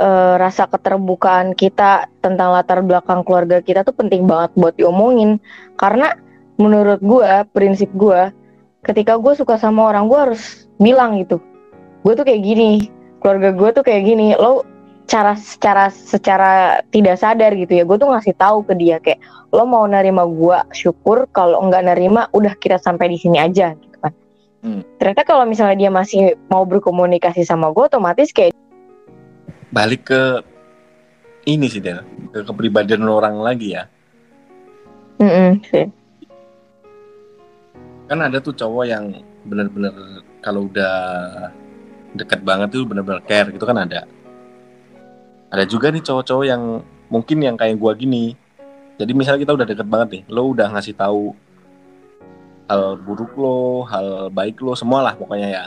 eh, rasa keterbukaan kita tentang latar belakang keluarga kita tuh penting banget buat diomongin. Karena menurut gua prinsip gua ketika gue suka sama orang gue harus bilang gitu. Gue tuh kayak gini keluarga gue tuh kayak gini lo cara secara secara tidak sadar gitu ya. Gue tuh ngasih tahu ke dia kayak lo mau nerima gua syukur. Kalau nggak nerima udah kita sampai di sini aja gitu kan. Hmm. ternyata kalau misalnya dia masih mau berkomunikasi sama gue otomatis kayak balik ke ini sih Del. Ke kepribadian orang lagi ya. "Mm-mm, sih. Kan ada tuh cowok yang bener-bener kalau udah deket banget tuh bener-bener care gitu kan ada ada juga nih cowok-cowok yang mungkin yang kayak gua gini. Jadi misalnya kita udah deket banget nih lo udah ngasih tahu hal buruk lo hal baik lo semua lah pokoknya ya.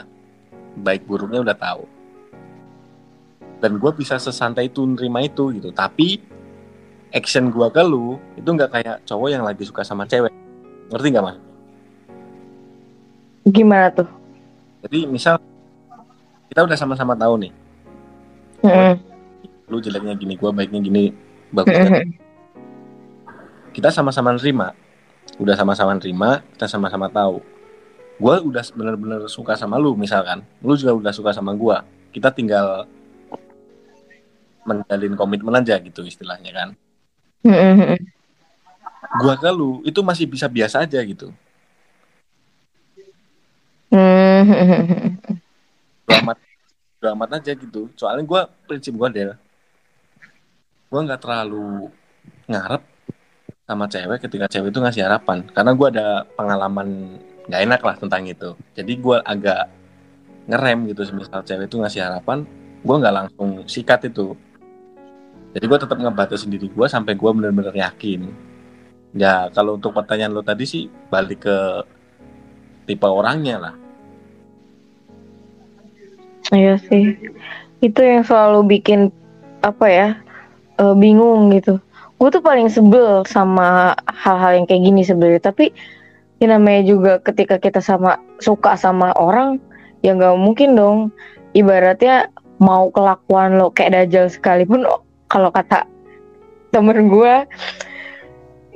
Baik buruknya udah tahu. Dan gua bisa sesantai itu nerima itu gitu. Tapi action gua ke lu itu nggak kayak cowok yang lagi suka sama cewek. Ngerti nggak mas? Gimana tuh? Jadi misal kita udah sama-sama tahu nih, Mm-mm, lu jeleknya gini, gua baiknya gini, bagusnya. mm-mm, Kita sama-sama nerima, udah sama-sama nerima, kita sama-sama tahu. Gua udah bener-bener suka sama lu misalkan, lu juga udah suka sama gua. Kita tinggal menjalin komitmen aja gitu istilahnya kan. mm-mm, Gua ke lu itu masih bisa biasa aja gitu. mm-mm, Bodo amat, bodo amat aja gitu. Soalnya gua prinsip gua Del, gua nggak terlalu ngarep sama cewek ketika cewek itu ngasih harapan karena gua ada pengalaman nggak enak lah tentang itu jadi gua agak ngerem gitu misal cewek itu ngasih harapan gua nggak langsung sikat itu jadi gua tetap ngebatasi diri gua sampai gua bener-bener yakin ya kalau untuk pertanyaan lo tadi sih balik ke tipe orangnya lah Iya sih. Itu yang selalu bikin apa ya? Eh, bingung gitu. Gue tuh paling sebel sama hal-hal yang kayak gini sebenarnya. Tapi ya namanya juga ketika kita sama suka sama orang ya nggak mungkin dong. Ibaratnya mau kelakuan lo kayak dajal sekalipun oh, kalau kata temen gue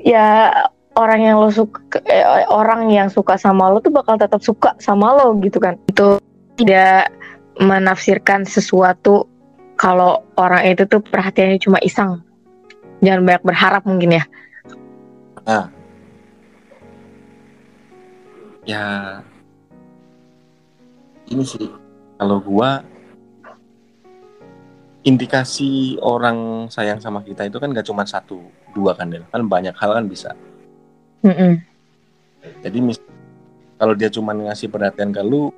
ya orang yang lo suka eh, orang yang suka sama lo tuh bakal tetap suka sama lo gitu kan itu tidak menafsirkan sesuatu kalau orang itu tuh perhatiannya cuma iseng. Jangan banyak berharap mungkin ya. Nah, ya. Ini sih kalau gua indikasi orang sayang sama kita itu kan gak cuma satu dua kan Del. Kan banyak hal kan bisa. Mm-mm. jadi mis kalau dia cuma ngasih perhatian ke lu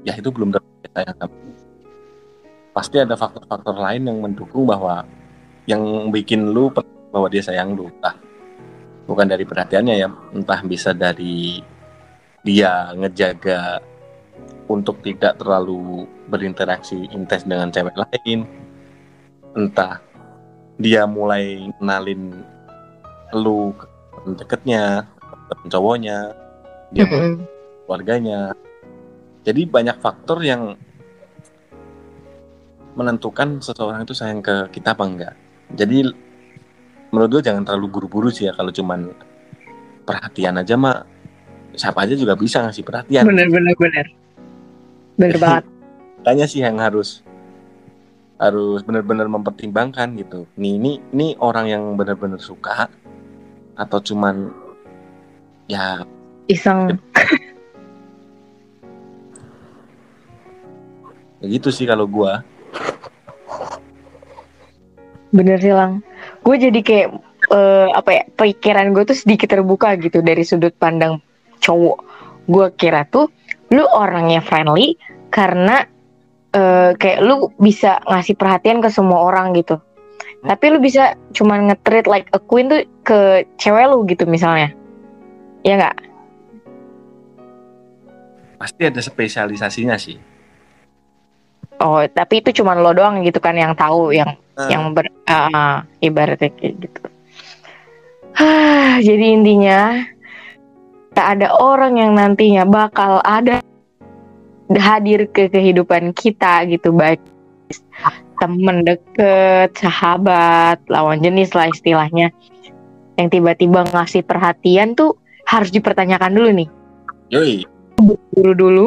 ya itu belum dia sayang sama lu. Pasti ada faktor-faktor lain yang mendukung bahwa yang bikin lu bahwa dia sayang lu entah bukan dari perhatiannya ya entah bisa dari dia ngejaga untuk tidak terlalu berinteraksi intens dengan cewek lain entah dia mulai kenalin lu ke temen deketnya ke temen cowoknya dia keluarganya. Jadi banyak faktor yang menentukan seseorang itu sayang ke kita apa enggak. Jadi menurut gue jangan terlalu buru-buru sih ya kalau cuman perhatian aja mah siapa aja juga bisa ngasih perhatian. Bener bener bener. Bener [laughs] banget. Tanya sih yang harus harus benar-benar mempertimbangkan gitu. Nih ini ini orang yang benar-benar suka atau cuman ya iseng. ya [laughs] gitu sih kalau gua. Bener sih lang. Gue jadi kayak eh, apa ya pikiran gue tuh sedikit terbuka gitu dari sudut pandang cowok. Gue kira tuh lu orangnya friendly karena eh, kayak lu bisa ngasih perhatian ke semua orang gitu. Tapi lu bisa cuman nge-treat like a queen tuh ke cewek lu gitu misalnya. Ya nggak? Pasti ada spesialisasinya sih. Oh tapi itu cuman lo doang gitu kan yang tahu yang Nah, yang ber ah, ibaratnya kayak gitu. Jadi intinya tak ada orang yang nantinya bakal ada hadir ke kehidupan kita gitu baik temen deket, sahabat, lawan jenis lah istilahnya yang tiba-tiba ngasih perhatian tuh harus dipertanyakan dulu nih yoi. dulu dulu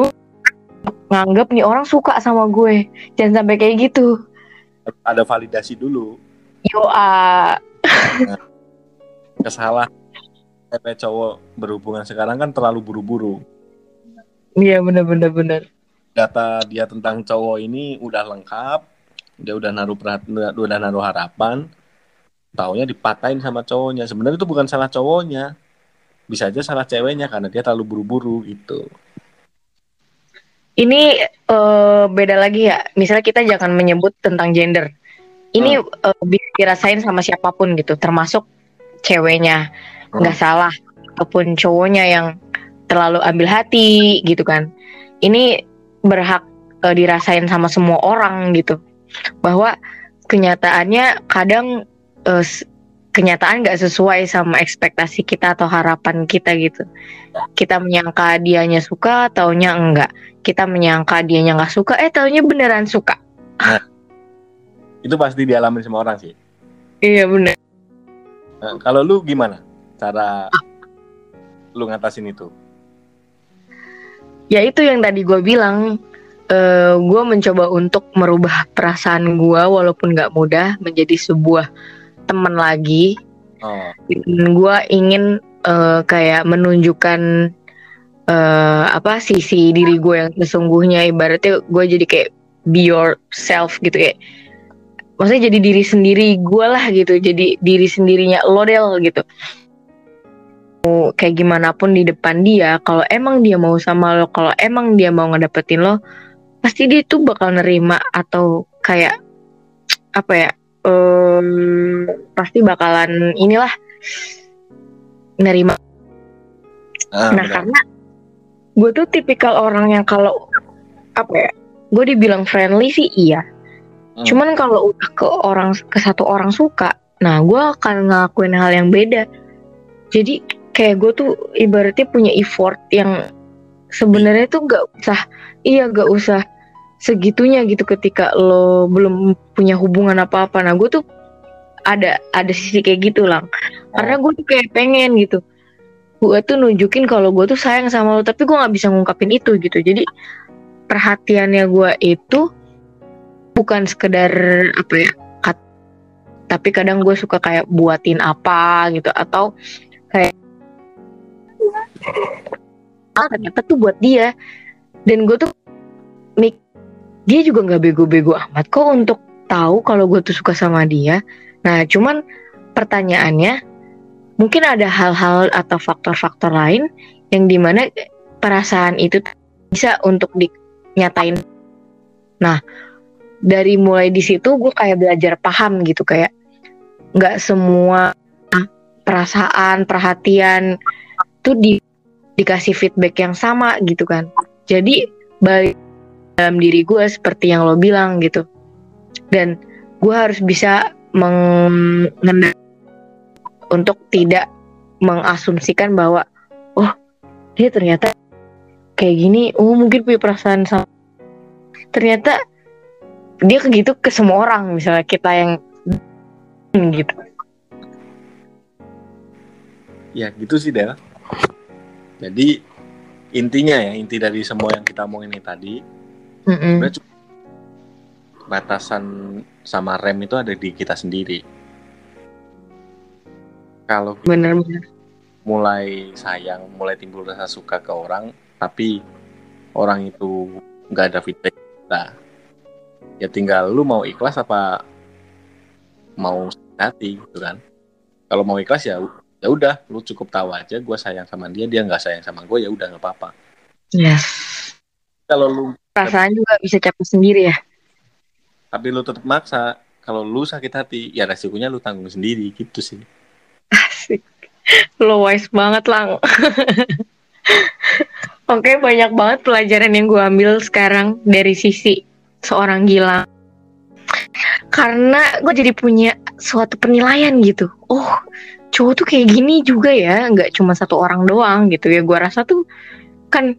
nganggep nih orang suka sama gue jangan sampai kayak gitu Ada validasi dulu. yo ah Kesalahan cewek cowok berhubungan sekarang kan terlalu buru-buru. Iya bener bener bener. Data dia tentang cowok ini udah lengkap. Dia udah naruh perhatian, udah naruh harapan. Taunya dipatahin sama cowoknya. Sebenarnya itu bukan salah cowoknya. Bisa aja salah ceweknya karena dia terlalu buru-buru gitu. Ini eh, beda lagi ya. Misalnya kita jangan menyebut tentang gender. Ini eh, bisa dirasain sama siapa pun gitu, termasuk ceweknya nggak salah ataupun cowoknya yang terlalu ambil hati gitu kan. Ini berhak eh, dirasain sama semua orang gitu. Bahwa kenyataannya kadang s- kenyataan nggak sesuai sama ekspektasi kita atau harapan kita gitu. Kita menyangka dianya suka, taunya enggak. Kita menyangka dianya nggak suka, eh taunya beneran suka. Itu pasti dialami semua orang sih. Iya bener. Nah, kalau lu gimana cara lu ngatasin itu? Ya itu yang tadi gue bilang. eh gue mencoba untuk merubah perasaan gue walaupun nggak mudah menjadi sebuah teman lagi. Oh, gue ingin eh, kayak menunjukkan eh, apa sisi diri gue yang sesungguhnya. Ibaratnya gue jadi kayak be yourself gitu ya. Maksudnya jadi diri sendiri gue lah gitu. Jadi diri sendirinya lo del gitu. Kayak gimana pun di depan dia. Kalau emang dia mau sama lo, kalau emang dia mau ngedapetin lo, pasti dia tuh bakal nerima atau kayak apa ya? Em, pasti bakalan inilah nerima. ah, Nah benar. karena gue tuh tipikal orang yang kalau apa ya? Gue dibilang friendly sih iya. Hmm. Cuman kalau udah ke orang ke satu orang suka, nah gue akan ngelakuin hal yang beda. Jadi kayak gue tuh ibaratnya punya effort yang sebenarnya tuh gak usah, iya gak usah segitunya gitu ketika lo belum punya hubungan apa-apa. Nah gue tuh ada ada sisi kayak gitu lah. Karena gue tuh kayak pengen gitu. gue tuh nunjukin kalau gue tuh sayang sama lo tapi gue nggak bisa ngungkapin itu gitu jadi perhatiannya gue itu bukan sekedar apa ya kat, tapi kadang gue suka kayak buatin apa gitu atau kayak ternyata tuh buat dia dan gue tuh dia juga nggak bego-bego amat kok untuk tahu kalau gue tuh suka sama dia nah cuman pertanyaannya mungkin ada hal-hal atau faktor-faktor lain yang di mana perasaan itu bisa untuk dinyatain. Nah, dari mulai di situ gue kayak belajar paham gitu kayak nggak semua perasaan, perhatian tuh di, dikasih feedback yang sama gitu kan. Jadi balik dalam diri gue seperti yang lo bilang gitu. Dan gue harus bisa mengendalikan untuk tidak mengasumsikan bahwa oh dia ternyata kayak gini. Oh mungkin punya perasaan sama ternyata dia gitu ke semua orang misalnya kita yang gitu. Ya gitu sih Del. Jadi intinya ya inti dari semua yang kita omongin ini tadi mm -mm. batasan sama rem itu ada di kita sendiri. Kalau benar-benar. mulai sayang mulai timbul rasa suka ke orang tapi orang itu nggak ada feedback kita ya tinggal lu mau ikhlas apa mau hati gitu kan. Kalau mau ikhlas ya ya udah lu cukup tahu aja gue sayang sama dia dia nggak sayang sama gue ya udah nggak apa-apa. Yes kalau lu perasaan juga bisa capek sendiri ya tapi lu tetap maksa kalau lu sakit hati ya resikonya lu tanggung sendiri gitu sih Asik. Lo wise banget lang. [laughs] Oke banyak banget pelajaran yang gue ambil sekarang dari sisi seorang Gilang. Karena gue jadi punya suatu penilaian gitu. Oh cowok tuh kayak gini juga ya, nggak cuma satu orang doang gitu ya. Gue rasa tuh kan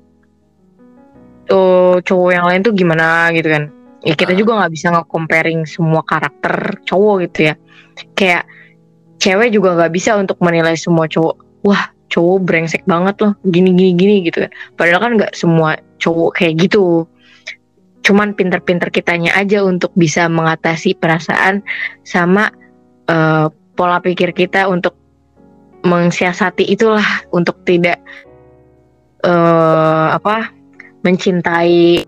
oh, cowok yang lain tuh gimana gitu kan. Ya kita juga nggak bisa nge-comparing semua karakter cowok gitu ya. Kayak cewek juga nggak bisa untuk menilai semua cowok wah cowok brengsek banget loh gini gini gini gitu kan padahal kan nggak semua cowok kayak gitu cuman pinter-pinter kitanya aja untuk bisa mengatasi perasaan sama uh, pola pikir kita untuk mensiasati itulah untuk tidak uh, apa mencintai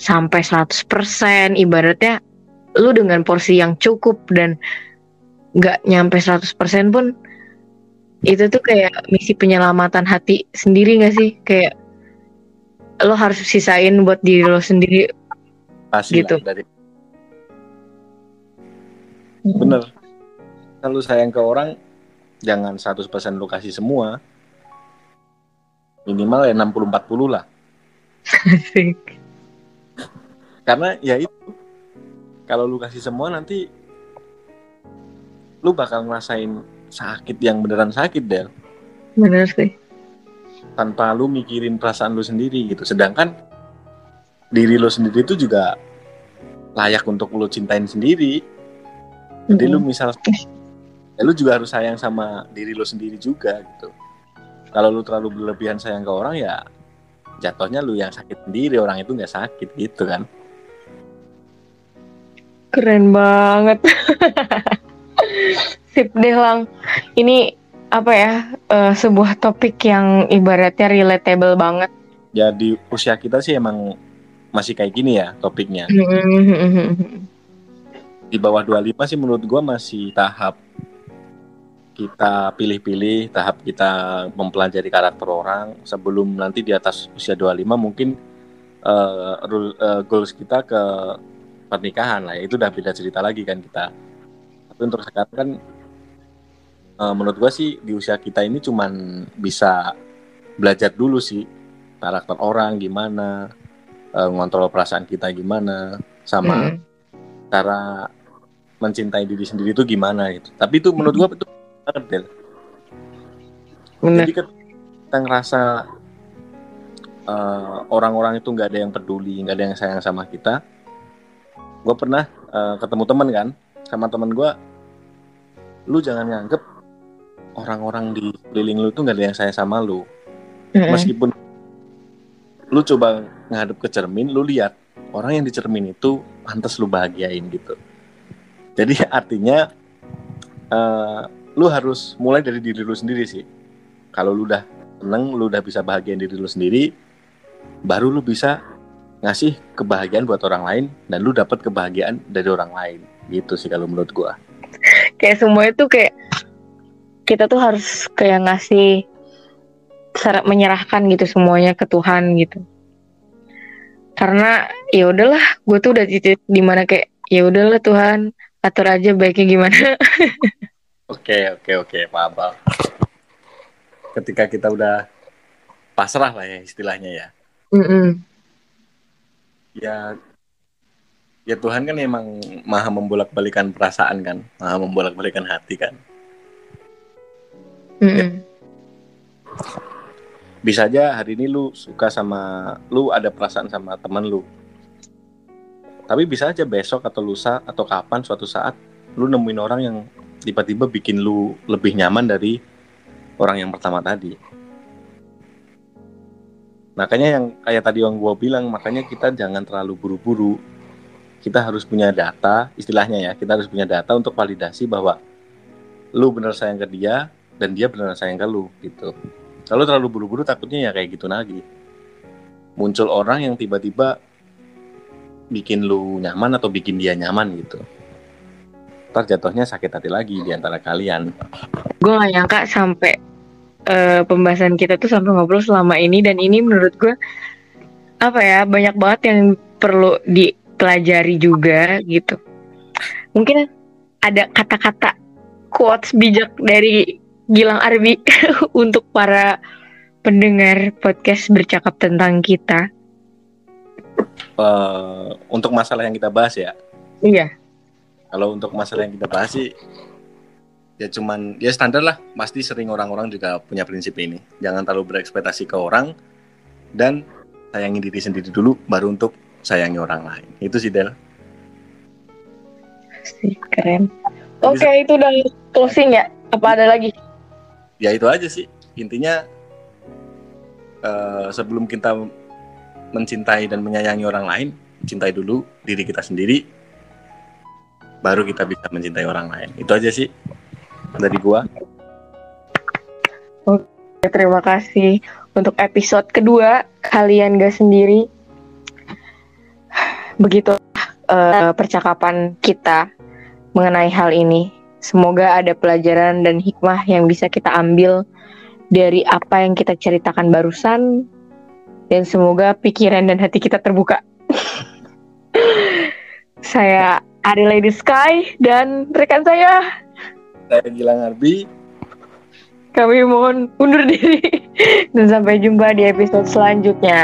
sampai 100% ibaratnya lu dengan porsi yang cukup dan nggak nyampe 100% pun itu tuh kayak misi penyelamatan hati sendiri gak sih? Kayak lo harus sisain buat diri lo sendiri Pasti gitu. dari bener. Kalau sayang ke orang jangan 100% lu kasih semua. Minimal ya 60-40 lah Asik. karena ya itu kalau lu kasih semua nanti lu bakal ngerasain sakit yang beneran sakit Del. Bener sih. Tanpa lu mikirin perasaan lu sendiri gitu. Sedangkan diri lu sendiri itu juga layak untuk lu cintain sendiri. Jadi lu misal ya lu juga harus sayang sama diri lu sendiri juga gitu. Kalau lu terlalu berlebihan sayang ke orang ya jatuhnya lu yang sakit sendiri orang itu nggak sakit gitu kan keren banget [laughs] Sip deh lang. Ini apa ya uh, sebuah topik yang ibaratnya relatable banget. Ya di usia kita sih emang masih kayak gini ya topiknya. di bawah 25 sih menurut gua masih tahap kita pilih-pilih, tahap kita mempelajari karakter orang sebelum nanti di atas usia 25 mungkin uh, rule, uh, goals kita ke pernikahan lah. Itu udah beda cerita lagi kan kita tapi untuk sekarang kan uh, menurut gue sih di usia kita ini cuman bisa belajar dulu sih karakter orang gimana uh, ngontrol perasaan kita gimana sama hmm. cara mencintai diri sendiri itu gimana gitu tapi itu menurut gue betul banget Del. Jadi kita ngerasa uh, orang-orang itu nggak ada yang peduli nggak ada yang sayang sama kita. Gue pernah uh, ketemu temen kan sama temen gue lu jangan nganggep orang-orang di keliling lu tuh nggak ada yang sayang sama lu. Mm-mm. meskipun lu coba ngadep ke cermin lu lihat orang yang di cermin itu pantas lu bahagiain gitu. Jadi artinya eh, lu harus mulai dari diri lu sendiri sih. Kalau lu udah seneng lu udah bisa bahagiain diri lu sendiri baru lu bisa ngasih kebahagiaan buat orang lain dan lu dapat kebahagiaan dari orang lain. Gitu sih kalau menurut gua. Kayak semua itu kayak kita tuh harus kayak ngasih menyerahkan gitu semuanya ke Tuhan gitu. Karena ya udahlah gue tuh udah titik di mana kayak ya udahlah Tuhan atur aja baiknya gimana [laughs] Oke oke oke paham paham. Ketika kita udah pasrah lah ya istilahnya ya. Mm-mm. Ya ya Tuhan kan emang maha membolak-balikan perasaan kan, maha membolak-balikan hati kan. Mm-mm. Bisa aja hari ini lu suka sama lu ada perasaan sama teman lu. Tapi bisa aja besok atau lusa atau kapan suatu saat lu nemuin orang yang tiba-tiba bikin lu lebih nyaman dari orang yang pertama tadi. Makanya yang kayak tadi yang gua bilang, makanya kita jangan terlalu buru-buru. Kita harus punya data, istilahnya ya, kita harus punya data untuk validasi bahwa lu bener sayang ke dia dan dia benar sayang ke lu gitu. Kalau terlalu buru-buru takutnya ya kayak gitu lagi. Muncul orang yang tiba-tiba bikin lu nyaman atau bikin dia nyaman gitu. Ntar jatuhnya sakit hati lagi di antara kalian. gue gak nyangka sampai eh, pembahasan kita tuh sampai ngobrol selama ini dan ini menurut gue apa ya banyak banget yang perlu dipelajari juga gitu. Mungkin ada kata-kata quotes bijak dari Gilang Arbi [laughs] untuk para pendengar podcast bercakap tentang kita. Eh, untuk masalah yang kita bahas ya, iya kalau untuk masalah yang kita bahas sih ya cuman ya standar lah. Pasti sering orang-orang juga punya prinsip ini. Jangan terlalu berekspektasi ke orang dan sayangi diri sendiri dulu baru untuk sayangi orang lain. Itu sih Del. Keren. Oke itu udah closing ya? Apa ada lagi? Ya itu aja sih. Intinya eh, sebelum kita mencintai dan menyayangi orang lain cintai dulu diri kita sendiri baru kita bisa mencintai orang lain itu aja sih dari gua Terima kasih untuk episode kedua kalian gak sendiri. Begitu eh, percakapan kita mengenai hal ini. Semoga ada pelajaran dan hikmah yang bisa kita ambil dari apa yang kita ceritakan barusan dan semoga pikiran dan hati kita terbuka. [laughs] saya Adelaide Sky dan rekan saya. Saya Gilang Arbi. Kami mohon undur diri. Dan sampai jumpa di episode selanjutnya.